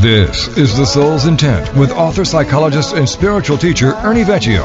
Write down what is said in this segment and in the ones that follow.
This is The Soul's Intent with author, psychologist, and spiritual teacher Ernie Vecchio.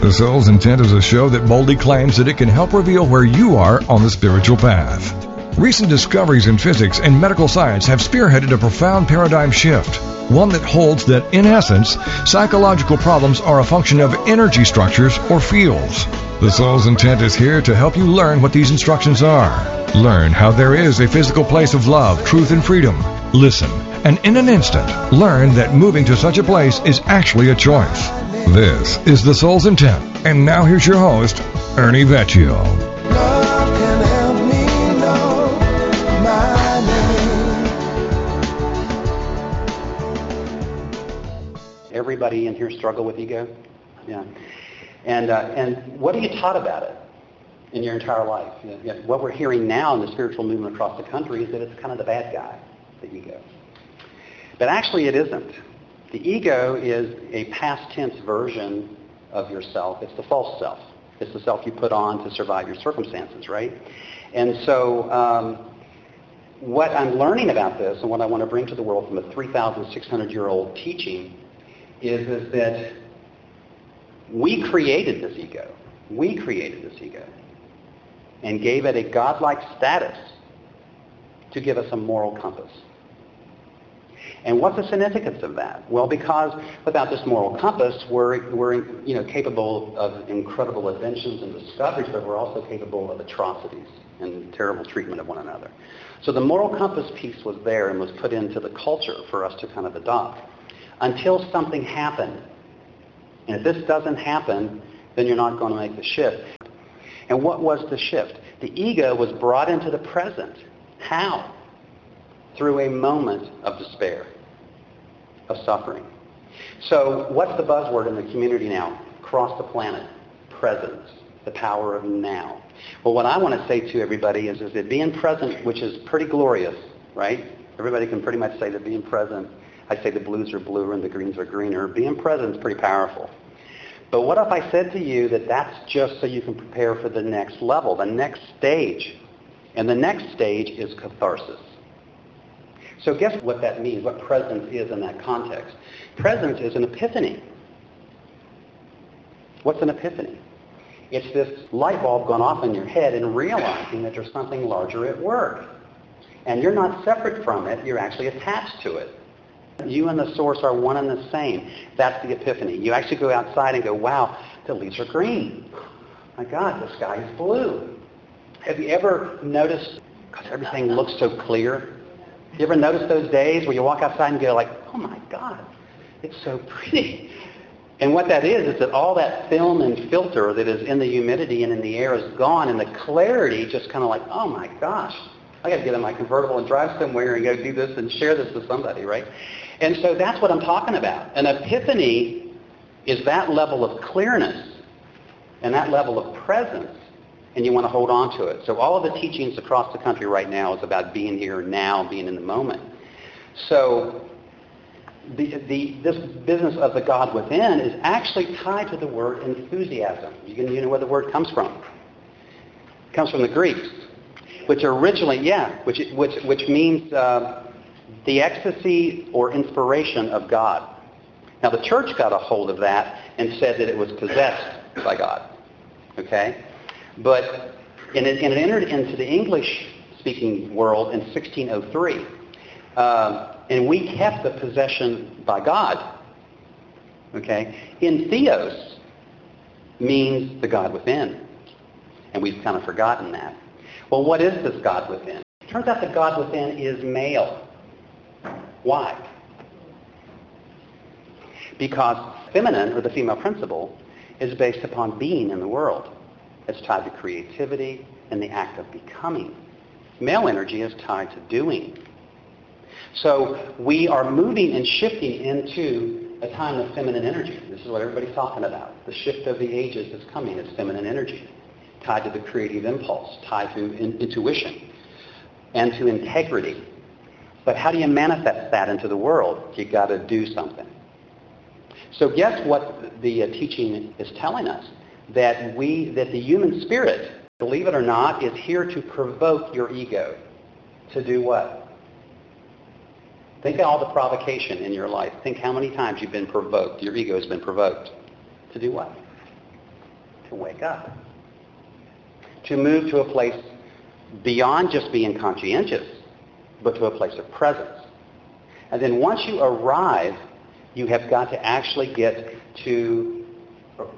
The Soul's Intent is a show that boldly claims that it can help reveal where you are on the spiritual path. Recent discoveries in physics and medical science have spearheaded a profound paradigm shift, one that holds that, in essence, psychological problems are a function of energy structures or fields. The Soul's Intent is here to help you learn what these instructions are. Learn how there is a physical place of love, truth, and freedom. Listen and in an instant, learn that moving to such a place is actually a choice. This is the soul's intent. And now here's your host, Ernie Vecchio. Everybody in here struggle with ego? Yeah. And, uh, and what are you taught about it in your entire life? You know, what we're hearing now in the spiritual movement across the country is that it's kind of the bad guy, the ego. But actually it isn't. The ego is a past tense version of yourself. It's the false self. It's the self you put on to survive your circumstances, right? And so um, what I'm learning about this and what I want to bring to the world from a 3,600-year-old teaching is, is that we created this ego. We created this ego and gave it a godlike status to give us a moral compass. And what's the significance of that? Well, because without this moral compass, we're, we're you know, capable of incredible inventions and discoveries, but we're also capable of atrocities and terrible treatment of one another. So the moral compass piece was there and was put into the culture for us to kind of adopt until something happened. And if this doesn't happen, then you're not going to make the shift. And what was the shift? The ego was brought into the present. How? Through a moment of despair, of suffering. So what's the buzzword in the community now? Across the planet, presence, the power of now. Well, what I want to say to everybody is, is that being present, which is pretty glorious, right? Everybody can pretty much say that being present, I say the blues are bluer and the greens are greener. Being present is pretty powerful. But what if I said to you that that's just so you can prepare for the next level, the next stage? And the next stage is catharsis. So guess what that means, what presence is in that context. Presence is an epiphany. What's an epiphany? It's this light bulb going off in your head and realizing that there's something larger at work. And you're not separate from it, you're actually attached to it. You and the source are one and the same. That's the epiphany. You actually go outside and go, wow, the leaves are green. My God, the sky is blue. Have you ever noticed, because everything looks so clear, you ever notice those days where you walk outside and go like, oh my God, it's so pretty. And what that is, is that all that film and filter that is in the humidity and in the air is gone, and the clarity just kind of like, oh my gosh, I got to get in my convertible and drive somewhere and go do this and share this with somebody, right? And so that's what I'm talking about. An epiphany is that level of clearness and that level of presence and you want to hold on to it. So all of the teachings across the country right now is about being here now, being in the moment. So the, the, this business of the God within is actually tied to the word enthusiasm. You, can, you know where the word comes from. It comes from the Greeks, which originally, yeah, which, which, which means uh, the ecstasy or inspiration of God. Now the church got a hold of that and said that it was possessed by God. Okay? But and it, and it entered into the English-speaking world in 1603. Um, and we kept the possession by God. Okay? Entheos means the God within. And we've kind of forgotten that. Well, what is this God within? It turns out the God within is male. Why? Because feminine, or the female principle, is based upon being in the world. It's tied to creativity and the act of becoming. Male energy is tied to doing. So we are moving and shifting into a time of feminine energy. This is what everybody's talking about. The shift of the ages is coming. It's feminine energy, tied to the creative impulse, tied to in- intuition, and to integrity. But how do you manifest that into the world? You got to do something. So guess what the uh, teaching is telling us? That we, that the human spirit, believe it or not, is here to provoke your ego. To do what? Think of all the provocation in your life. Think how many times you've been provoked, your ego has been provoked. To do what? To wake up. To move to a place beyond just being conscientious, but to a place of presence. And then once you arrive, you have got to actually get to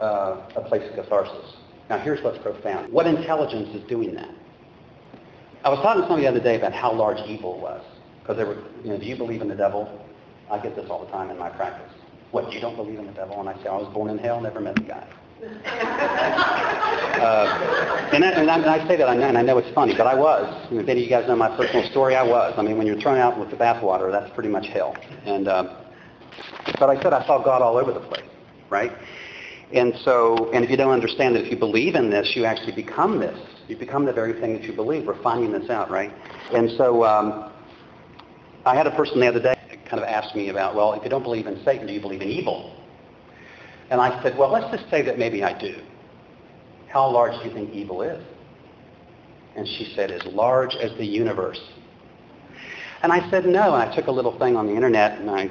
uh, a place of catharsis. Now here's what's profound. What intelligence is doing that? I was talking to somebody the other day about how large evil was. Because they were, you know, do you believe in the devil? I get this all the time in my practice. What, you don't believe in the devil? And I say, I was born in hell, never met the guy. uh, and, I, and, I, and, I, say that, and I know it's funny, but I was. You know, if any of you guys know my personal story, I was. I mean, when you're thrown out with the bathwater, that's pretty much hell. And, uh, but I said I saw God all over the place, right? And so, and if you don't understand that if you believe in this, you actually become this. You become the very thing that you believe. We're finding this out, right? And so, um, I had a person the other day kind of ask me about, well, if you don't believe in Satan, do you believe in evil? And I said, well, let's just say that maybe I do. How large do you think evil is? And she said, as large as the universe. And I said, no. And I took a little thing on the internet and I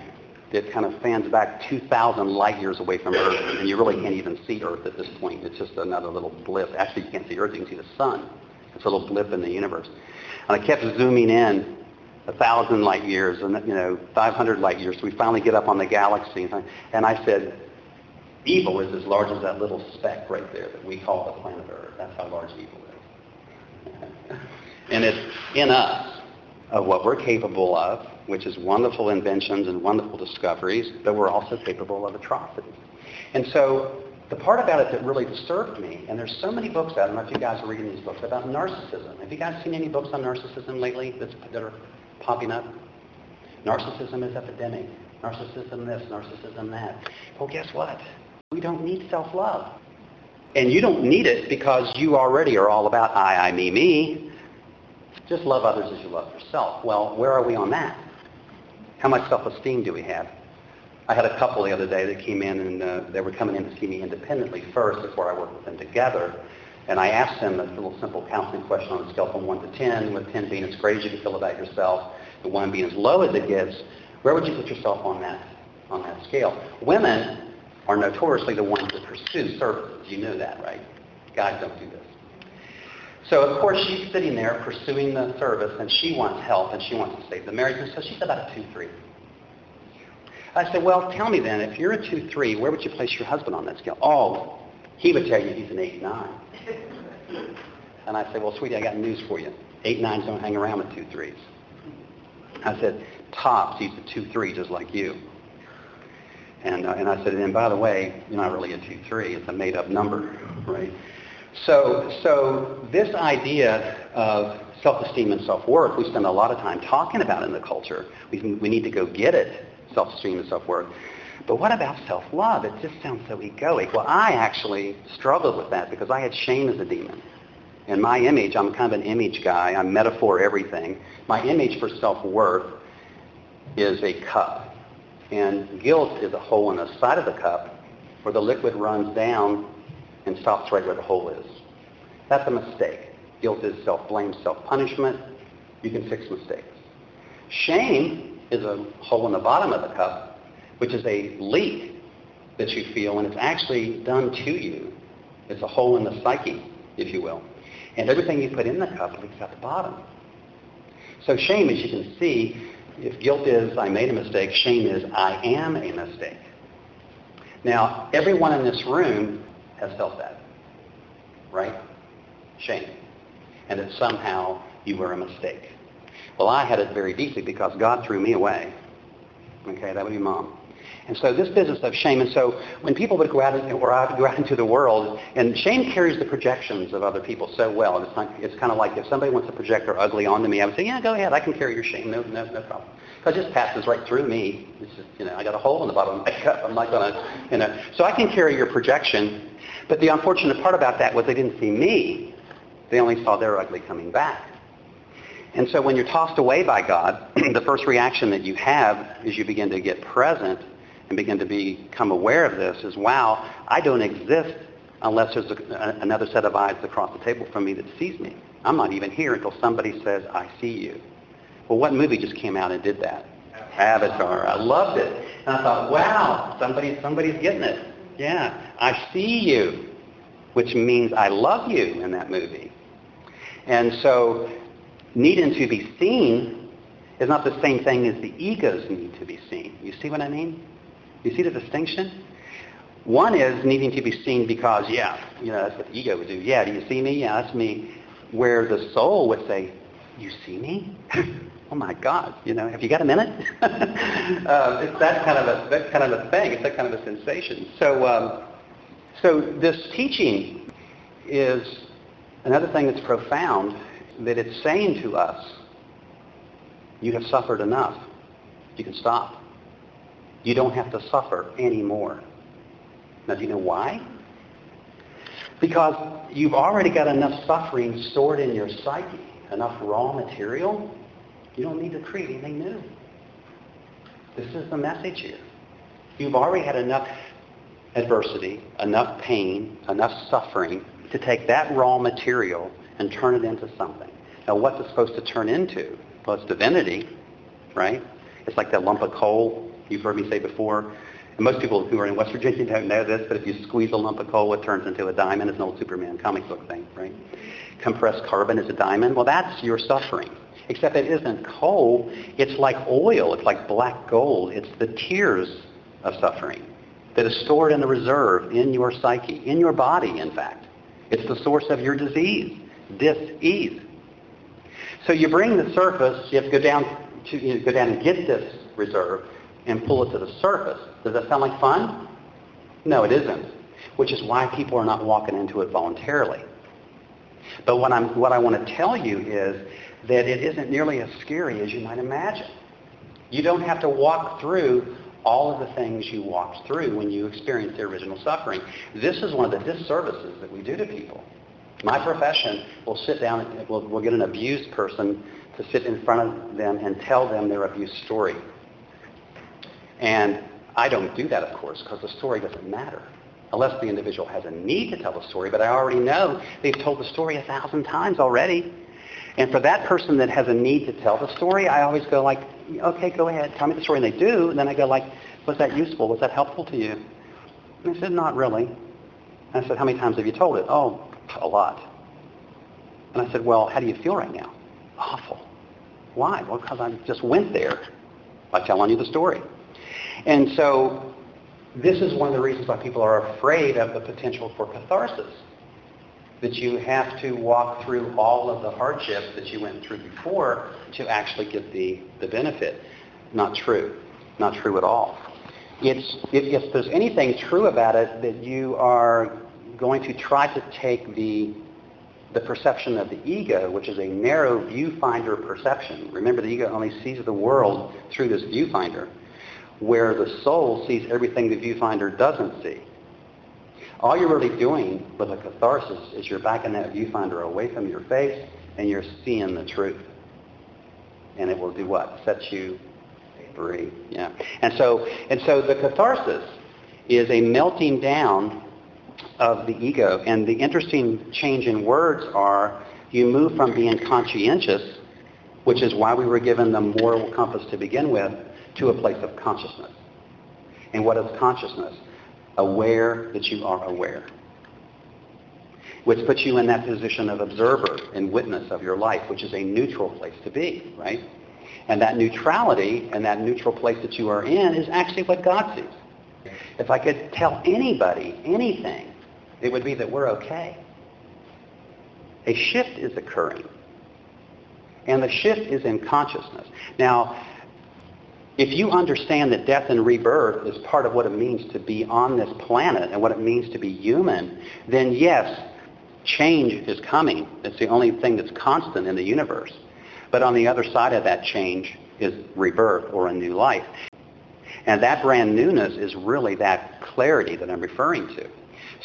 it kind of fans back 2,000 light years away from Earth, and you really can't even see Earth at this point. It's just another little blip. Actually, you can't see Earth. You can see the sun. It's a little blip in the universe. And I kept zooming in a thousand light years and you know 500 light years. So we finally get up on the galaxy, and I said, evil is as large as that little speck right there that we call the planet Earth. That's how large evil is. and it's in us of what we're capable of, which is wonderful inventions and wonderful discoveries, but we're also capable of atrocities. And so the part about it that really disturbed me, and there's so many books out, I don't know if you guys are reading these books, about narcissism. Have you guys seen any books on narcissism lately that are popping up. Narcissism is epidemic. Narcissism this, narcissism that. Well, guess what? We don't need self-love. And you don't need it because you already are all about I, I, me, me. Just love others as you love yourself. Well, where are we on that? How much self-esteem do we have? I had a couple the other day that came in and uh, they were coming in to see me independently first before I worked with them together. And I asked them a little simple counseling question on a scale from 1 to 10, with 10 being as great as you can feel about yourself, the 1 being as low as it gets. Where would you put yourself on that, on that scale? Women are notoriously the ones that pursue services. You know that, right? Guys don't do this. So, of course, she's sitting there pursuing the service, and she wants help, and she wants to save the marriage, and so she's about a 2-3. I said, well, tell me then, if you're a 2-3, where would you place your husband on that scale? Oh, he would tell you he's an 8-9. And I said, well, sweetie, I got news for you. 8-9s don't hang around with 2-3s. I said, tops, he's a 2-3 just like you. And, uh, and I said, and by the way, you're not really a 2-3. It's a made-up number, right? So, so this idea of self-esteem and self-worth, we spend a lot of time talking about in the culture. We, we need to go get it, self-esteem and self-worth. But what about self-love? It just sounds so egoic. Well, I actually struggled with that because I had shame as a demon. And my image, I'm kind of an image guy. I metaphor everything. My image for self-worth is a cup. And guilt is a hole in the side of the cup where the liquid runs down and stops right where the hole is. That's a mistake. Guilt is self-blame, self-punishment. You can fix mistakes. Shame is a hole in the bottom of the cup which is a leak that you feel, and it's actually done to you. It's a hole in the psyche, if you will. And everything you put in the cup leaks out the bottom. So shame, as you can see, if guilt is I made a mistake, shame is I am a mistake. Now, everyone in this room has felt that, right? Shame. And that somehow you were a mistake. Well, I had it very deeply because God threw me away. Okay, that would be mom. And so this business of shame, and so when people would go out, or out, go out into the world, and shame carries the projections of other people so well. and It's, not, it's kind of like if somebody wants to project their ugly onto me, I would say, yeah, go ahead, I can carry your shame, no, no, no problem. Because it just passes right through me. It's just, you know, I got a hole in the bottom of my cup. I'm not going to, you know. So I can carry your projection. But the unfortunate part about that was they didn't see me. They only saw their ugly coming back. And so when you're tossed away by God, the first reaction that you have is you begin to get present and begin to become aware of this is, wow, I don't exist unless there's a, another set of eyes across the table from me that sees me. I'm not even here until somebody says, I see you. Well, what movie just came out and did that? Avatar. I loved it. And I thought, wow, somebody, somebody's getting it. Yeah, I see you, which means I love you in that movie. And so needing to be seen is not the same thing as the ego's need to be seen. You see what I mean? You see the distinction? One is needing to be seen because, yeah, you know, that's what the ego would do. Yeah, do you see me? Yeah, that's me. Where the soul would say, you see me? oh my God, you know, have you got a minute? uh, it's that kind of a that kind of a thing. It's that kind of a sensation. So, um, so this teaching is another thing that's profound that it's saying to us, you have suffered enough. You can stop. You don't have to suffer anymore. Now, do you know why? Because you've already got enough suffering stored in your psyche, enough raw material. You don't need to create anything new. This is the message here. You've already had enough adversity, enough pain, enough suffering to take that raw material and turn it into something. Now, what's it supposed to turn into? Well, it's divinity, right? It's like that lump of coal you've heard me say before. And most people who are in West Virginia don't know this, but if you squeeze a lump of coal, it turns into a diamond. It's an old Superman comic book thing, right? Compressed carbon is a diamond. Well, that's your suffering. Except it isn't coal. It's like oil. It's like black gold. It's the tears of suffering that is stored in the reserve in your psyche, in your body, in fact. It's the source of your disease, dis-ease. So you bring the surface, you have to go down to you know, go down and get this reserve and pull it to the surface. Does that sound like fun? No, it isn't. Which is why people are not walking into it voluntarily. But what, I'm, what I want to tell you is that it isn't nearly as scary as you might imagine. You don't have to walk through all of the things you walked through when you experienced the original suffering. This is one of the disservices that we do to people. My profession will sit down, and we'll, we'll get an abused person to sit in front of them and tell them their abuse story. And I don't do that, of course, because the story doesn't matter. Unless the individual has a need to tell the story, but I already know they've told the story a thousand times already. And for that person that has a need to tell the story, I always go like, okay, go ahead, tell me the story. And they do, and then I go like, was that useful? Was that helpful to you? And they said, not really. And I said, how many times have you told it? Oh, a lot. And I said, well, how do you feel right now? Awful. Why? Well, because I just went there by telling you the story. And so this is one of the reasons why people are afraid of the potential for catharsis. That you have to walk through all of the hardships that you went through before to actually get the, the benefit. Not true. Not true at all. It's, if, if there's anything true about it, that you are going to try to take the, the perception of the ego, which is a narrow viewfinder perception. Remember, the ego only sees the world through this viewfinder, where the soul sees everything the viewfinder doesn't see. All you're really doing with a catharsis is you're backing that viewfinder away from your face and you're seeing the truth. And it will do what? Set you free. Yeah. And so, and so the catharsis is a melting down of the ego. And the interesting change in words are you move from being conscientious, which is why we were given the moral compass to begin with, to a place of consciousness. And what is consciousness? Aware that you are aware. Which puts you in that position of observer and witness of your life, which is a neutral place to be, right? And that neutrality and that neutral place that you are in is actually what God sees. If I could tell anybody anything it would be that we're okay. A shift is occurring. And the shift is in consciousness. Now, if you understand that death and rebirth is part of what it means to be on this planet and what it means to be human, then yes, change is coming. It's the only thing that's constant in the universe. But on the other side of that change is rebirth or a new life. And that brand newness is really that clarity that I'm referring to.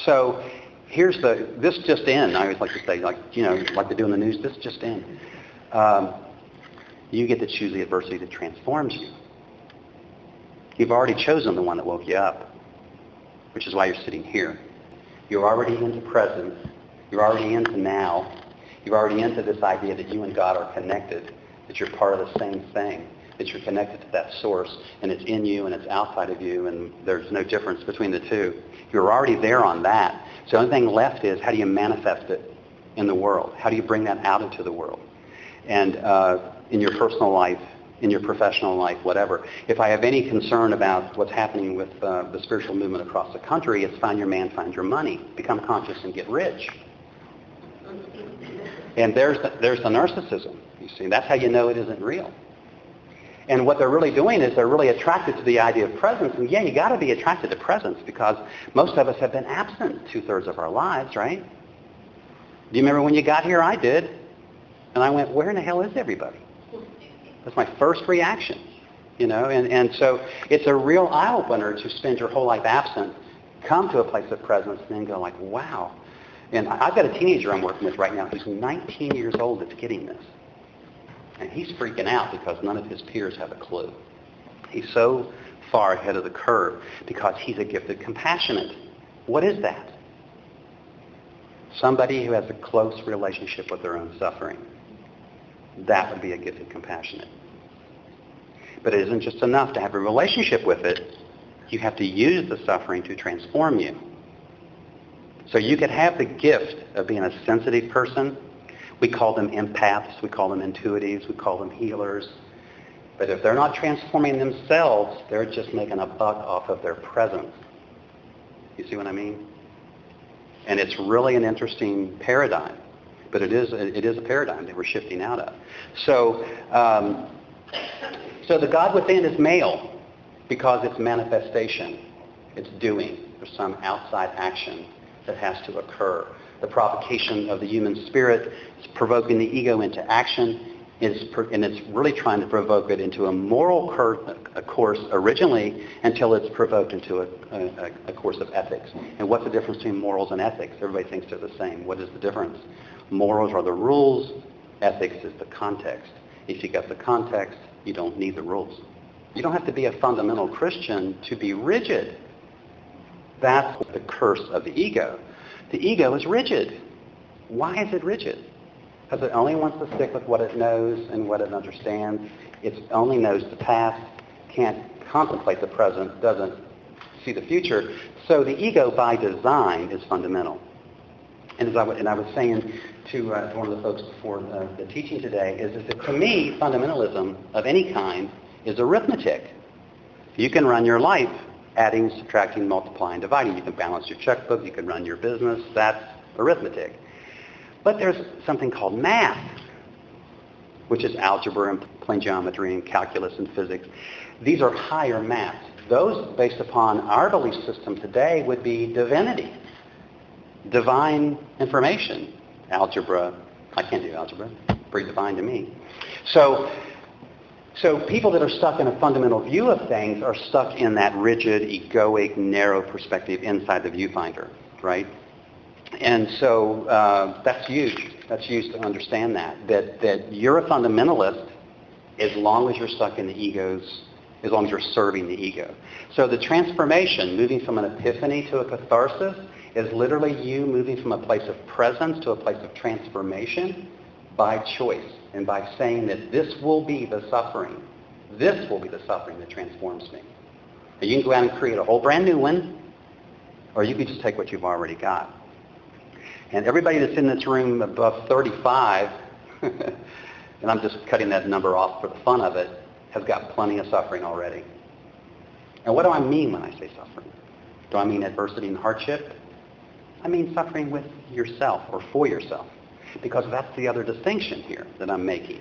So here's the, this just in, I always like to say, like, you know, like they do in the news, this just in. Um, you get to choose the adversity that transforms you. You've already chosen the one that woke you up, which is why you're sitting here. You're already into presence. You're already into now. You're already into this idea that you and God are connected, that you're part of the same thing. that you're connected to that source, and it's in you and it's outside of you, and there's no difference between the two. You're already there on that. So the only thing left is how do you manifest it in the world? How do you bring that out into the world? And uh, in your personal life, in your professional life, whatever. If I have any concern about what's happening with uh, the spiritual movement across the country, it's find your man, find your money, become conscious and get rich. And there's the, there's the narcissism, you see. That's how you know it isn't real. And what they're really doing is they're really attracted to the idea of presence. And yeah, you got to be attracted to presence because most of us have been absent two-thirds of our lives, right? Do you remember when you got here? I did. And I went, where in the hell is everybody? That's my first reaction, you know. And, and so it's a real eye-opener to spend your whole life absent, come to a place of presence, and then go like, wow. And I've got a teenager I'm working with right now who's 19 years old that's getting this. And he's freaking out because none of his peers have a clue. He's so far ahead of the curve because he's a gifted compassionate. What is that? Somebody who has a close relationship with their own suffering. That would be a gifted compassionate. But it isn't just enough to have a relationship with it. You have to use the suffering to transform you. So you could have the gift of being a sensitive person we call them empaths. We call them intuitives. We call them healers. But if they're not transforming themselves, they're just making a buck off of their presence. You see what I mean? And it's really an interesting paradigm. But it is, it is a paradigm that we're shifting out of. So, um, so the God within is male because it's manifestation. It's doing. There's some outside action that has to occur the provocation of the human spirit. It's provoking the ego into action. It's and it's really trying to provoke it into a moral a course originally until it's provoked into a, a, a course of ethics. And what's the difference between morals and ethics? Everybody thinks they're the same. What is the difference? Morals are the rules. Ethics is the context. If you get the context, you don't need the rules. You don't have to be a fundamental Christian to be rigid. That's the curse of the ego. The ego is rigid. Why is it rigid? Because it only wants to stick with what it knows and what it understands. It only knows the past, can't contemplate the present, doesn't see the future. So the ego by design is fundamental. And as I, and I was saying to, uh, to one of the folks before uh, the teaching today, is, that to me, fundamentalism of any kind is arithmetic. You can run your life adding, subtracting, multiplying, dividing. You can balance your checkbook. You can run your business. That's arithmetic. But there's something called math, which is algebra and plane geometry and calculus and physics. These are higher maths. Those, based upon our belief system today, would be divinity, divine information, algebra. I can't do algebra. Pretty divine to me. So so people that are stuck in a fundamental view of things are stuck in that rigid, egoic, narrow perspective inside the viewfinder, right? And so uh, that's huge. That's huge to understand that, that, that you're a fundamentalist as long as you're stuck in the egos, as long as you're serving the ego. So the transformation, moving from an epiphany to a catharsis, is literally you moving from a place of presence to a place of transformation by choice and by saying that this will be the suffering. This will be the suffering that transforms me. You can go out and create a whole brand new one, or you can just take what you've already got. And everybody that's in this room above 35, and I'm just cutting that number off for the fun of it, has got plenty of suffering already. And what do I mean when I say suffering? Do I mean adversity and hardship? I mean suffering with yourself or for yourself because that's the other distinction here that I'm making.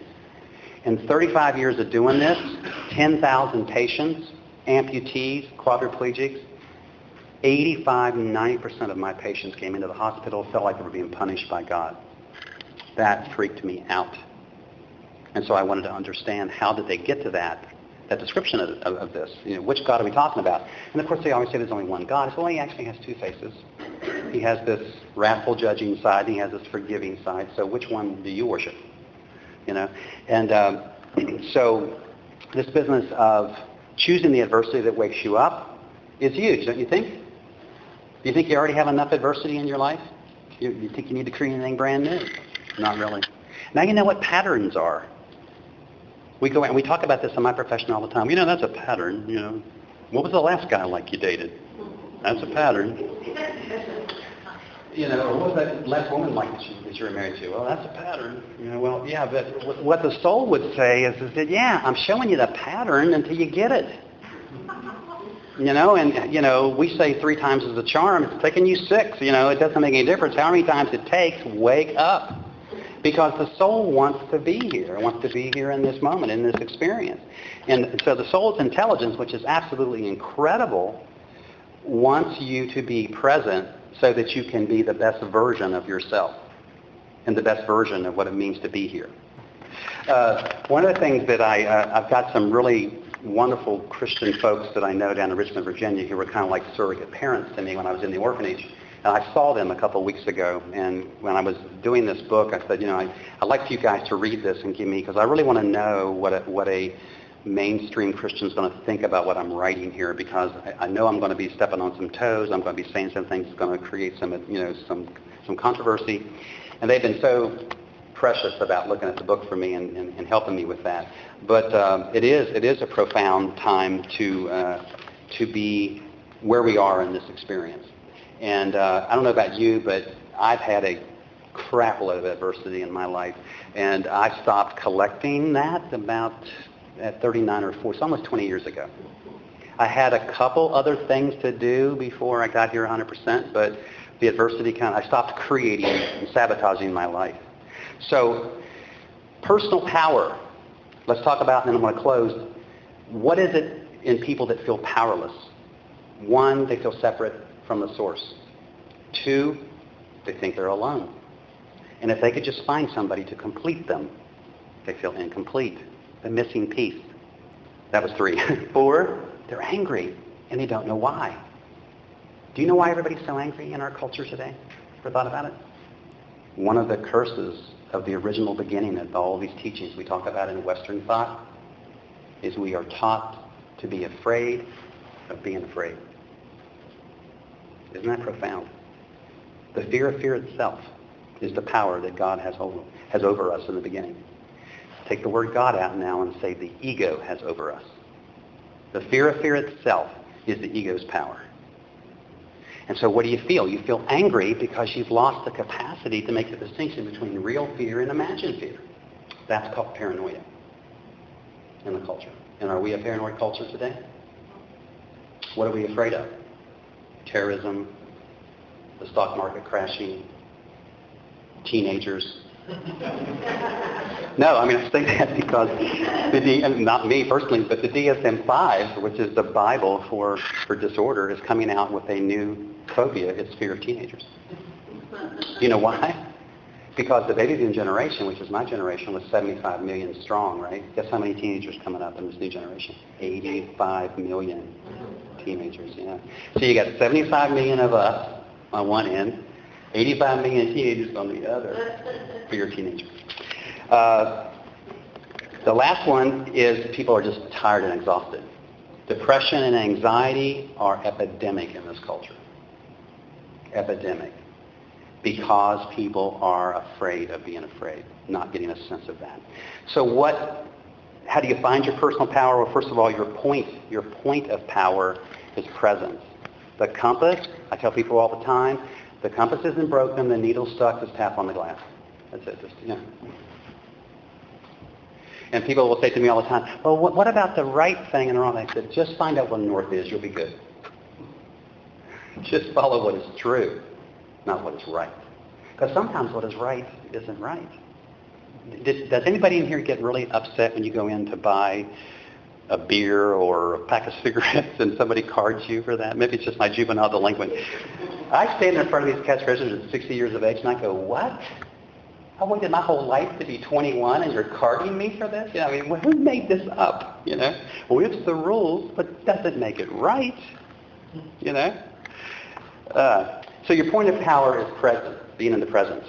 In 35 years of doing this, 10,000 patients, amputees, quadriplegics, 85, 90% of my patients came into the hospital, felt like they were being punished by God. That freaked me out. And so I wanted to understand how did they get to that, that description of, of, of this. You know, which God are we talking about? And of course they always say there's only one God. Well, he actually has two faces. He has this wrathful judging side, and he has this forgiving side. So which one do you worship? You know, and um, so this business of choosing the adversity that wakes you up is huge, don't you think? Do you think you already have enough adversity in your life? You, you think you need to create anything brand new? Not really. Now you know what patterns are. We go and we talk about this in my profession all the time. You know, that's a pattern, you know. What was the last guy like you dated? That's a pattern. You know, what was that last woman like that you, that you were married to? Well, that's a pattern. You know, well, yeah, but what the soul would say is, is that, yeah, I'm showing you the pattern until you get it. You know, and, you know, we say three times is the charm. It's taking you six. You know, it doesn't make any difference how many times it takes. Wake up. Because the soul wants to be here, wants to be here in this moment, in this experience. And so the soul's intelligence, which is absolutely incredible, wants you to be present so that you can be the best version of yourself and the best version of what it means to be here. Uh, one of the things that I, uh, I've got some really wonderful Christian folks that I know down in Richmond, Virginia, who were kind of like surrogate parents to me when I was in the orphanage. And I saw them a couple weeks ago, and when I was doing this book, I said, you know, I, I'd like for you guys to read this and give me, because I really want to know what a, what a mainstream Christian is going to think about what I'm writing here, because I, I know I'm going to be stepping on some toes. I'm going to be saying some things that's going to create some, you know, some, some controversy. And they've been so precious about looking at the book for me and, and, and helping me with that. But um, it is it is a profound time to uh, to be where we are in this experience. And uh, I don't know about you, but I've had a crap load of adversity in my life, and I stopped collecting that about at 39 or 40, almost 20 years ago. I had a couple other things to do before I got here 100%, but the adversity kind of, I stopped creating and sabotaging my life. So personal power. Let's talk about, and then I'm going to close. What is it in people that feel powerless? One, they feel separate from the source. Two, they think they're alone. And if they could just find somebody to complete them, they feel incomplete. The missing piece. That was three. Four, they're angry and they don't know why. Do you know why everybody's so angry in our culture today? Ever thought about it? One of the curses of the original beginning of all these teachings we talk about in Western thought is we are taught to be afraid of being afraid. Isn't that profound? The fear of fear itself is the power that God has over, has over us in the beginning. Take the word God out now and say the ego has over us. The fear of fear itself is the ego's power. And so what do you feel? You feel angry because you've lost the capacity to make the distinction between real fear and imagined fear. That's called paranoia in the culture. And are we a paranoid culture today? What are we afraid of? Terrorism, the stock market crashing, teenagers. no, I mean, I say that because the D, not me personally, but the DSM-5, which is the Bible for, for disorder, is coming out with a new phobia. It's fear of teenagers. You know why? Because the baby boom generation, which is my generation, was 75 million strong, right? Guess how many teenagers coming up in this new generation? 85 million teenagers, yeah. So you got 75 million of us on one end, 85 million teenagers on the other for your teenagers. Uh, the last one is people are just tired and exhausted. Depression and anxiety are epidemic in this culture. Epidemic. Because people are afraid of being afraid, not getting a sense of that. So what, how do you find your personal power? Well, first of all, your point, your point of power is presence. The compass, I tell people all the time, the compass isn't broken, the needle's stuck, just tap on the glass. That's it. Just, yeah. And people will say to me all the time, well, what, what about the right thing and the wrong? I said, just find out what north is, you'll be good. Just follow what is true, not what is right. Because sometimes what is right isn't right. Did, does anybody in here get really upset when you go in to buy a beer or a pack of cigarettes and somebody cards you for that. Maybe it's just my juvenile delinquent. I stand in front of these cash registers at 60 years of age and I go, what? I waited my whole life to be 21 and you're carding me for this? You know, I mean, who made this up? You know, well, it's the rules, but doesn't make it right. You know? Uh, so your point of power is present, being in the present.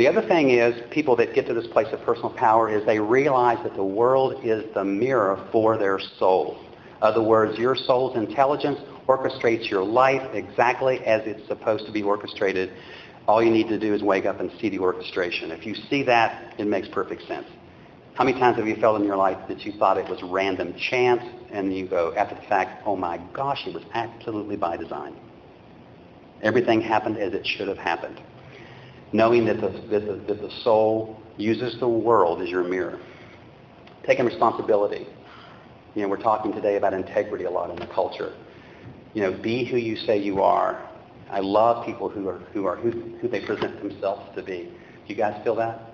The other thing is people that get to this place of personal power is they realize that the world is the mirror for their soul. In other words, your soul's intelligence orchestrates your life exactly as it's supposed to be orchestrated. All you need to do is wake up and see the orchestration. If you see that, it makes perfect sense. How many times have you felt in your life that you thought it was random chance and you go after the fact, oh my gosh, it was absolutely by design. Everything happened as it should have happened. Knowing that the, that the, that the soul uses the world as your mirror. Taking responsibility. You know, we're talking today about integrity a lot in the culture. You know, be who you say you are. I love people who are who are who, who they present themselves to be. Do you guys feel that?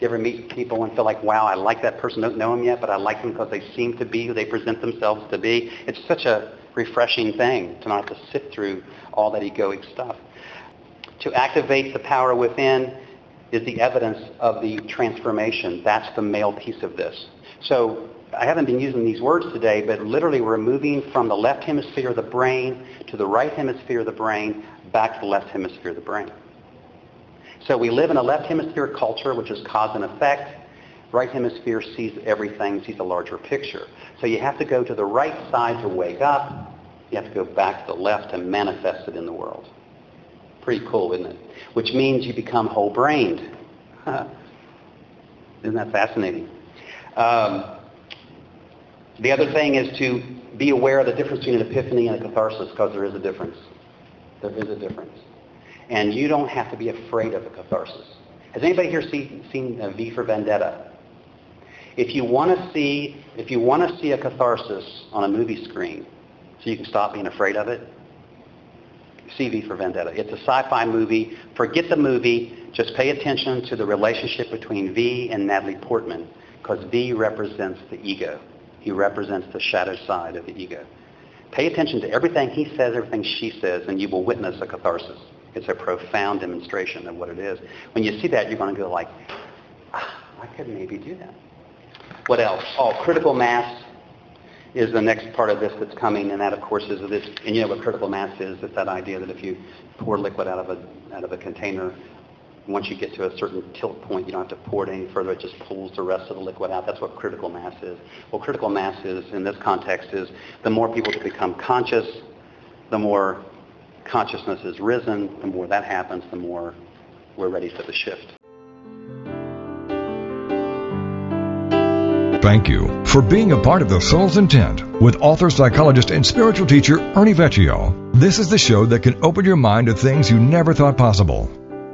Do you ever meet people and feel like, wow, I like that person, don't know them yet, but I like them because they seem to be who they present themselves to be? It's such a refreshing thing to not have to sit through all that egoic stuff. To activate the power within is the evidence of the transformation. That's the male piece of this. So I haven't been using these words today, but literally we're moving from the left hemisphere of the brain to the right hemisphere of the brain, back to the left hemisphere of the brain. So we live in a left hemisphere culture, which is cause and effect. Right hemisphere sees everything, sees a larger picture. So you have to go to the right side to wake up. You have to go back to the left to manifest it in the world. Pretty cool, isn't it? Which means you become whole-brained. isn't that fascinating? Um, the other thing is to be aware of the difference between an epiphany and a catharsis, because there is a difference. There is a difference. And you don't have to be afraid of a catharsis. Has anybody here see, seen V for Vendetta? If you want to see, if you want to see a catharsis on a movie screen, so you can stop being afraid of it, see V for Vendetta. It's a sci-fi movie. Forget the movie. Just pay attention to the relationship between V and Natalie Portman, because V represents the ego. He represents the shadow side of the ego. Pay attention to everything he says, everything she says, and you will witness a catharsis. It's a profound demonstration of what it is. When you see that, you're going to go like, ah, I could maybe do that. What else? Oh, critical mass is the next part of this that's coming, and that, of course, is this. And you know what critical mass is? It's that idea that if you pour liquid out of a out of a container, once you get to a certain tilt point, you don't have to pour it any further. It just pulls the rest of the liquid out. That's what critical mass is. Well, critical mass is, in this context, is the more people become conscious, the more consciousness is risen. The more that happens, the more we're ready for the shift. Thank you for being a part of The Soul's Intent with author, psychologist, and spiritual teacher Ernie Vecchio. This is the show that can open your mind to things you never thought possible.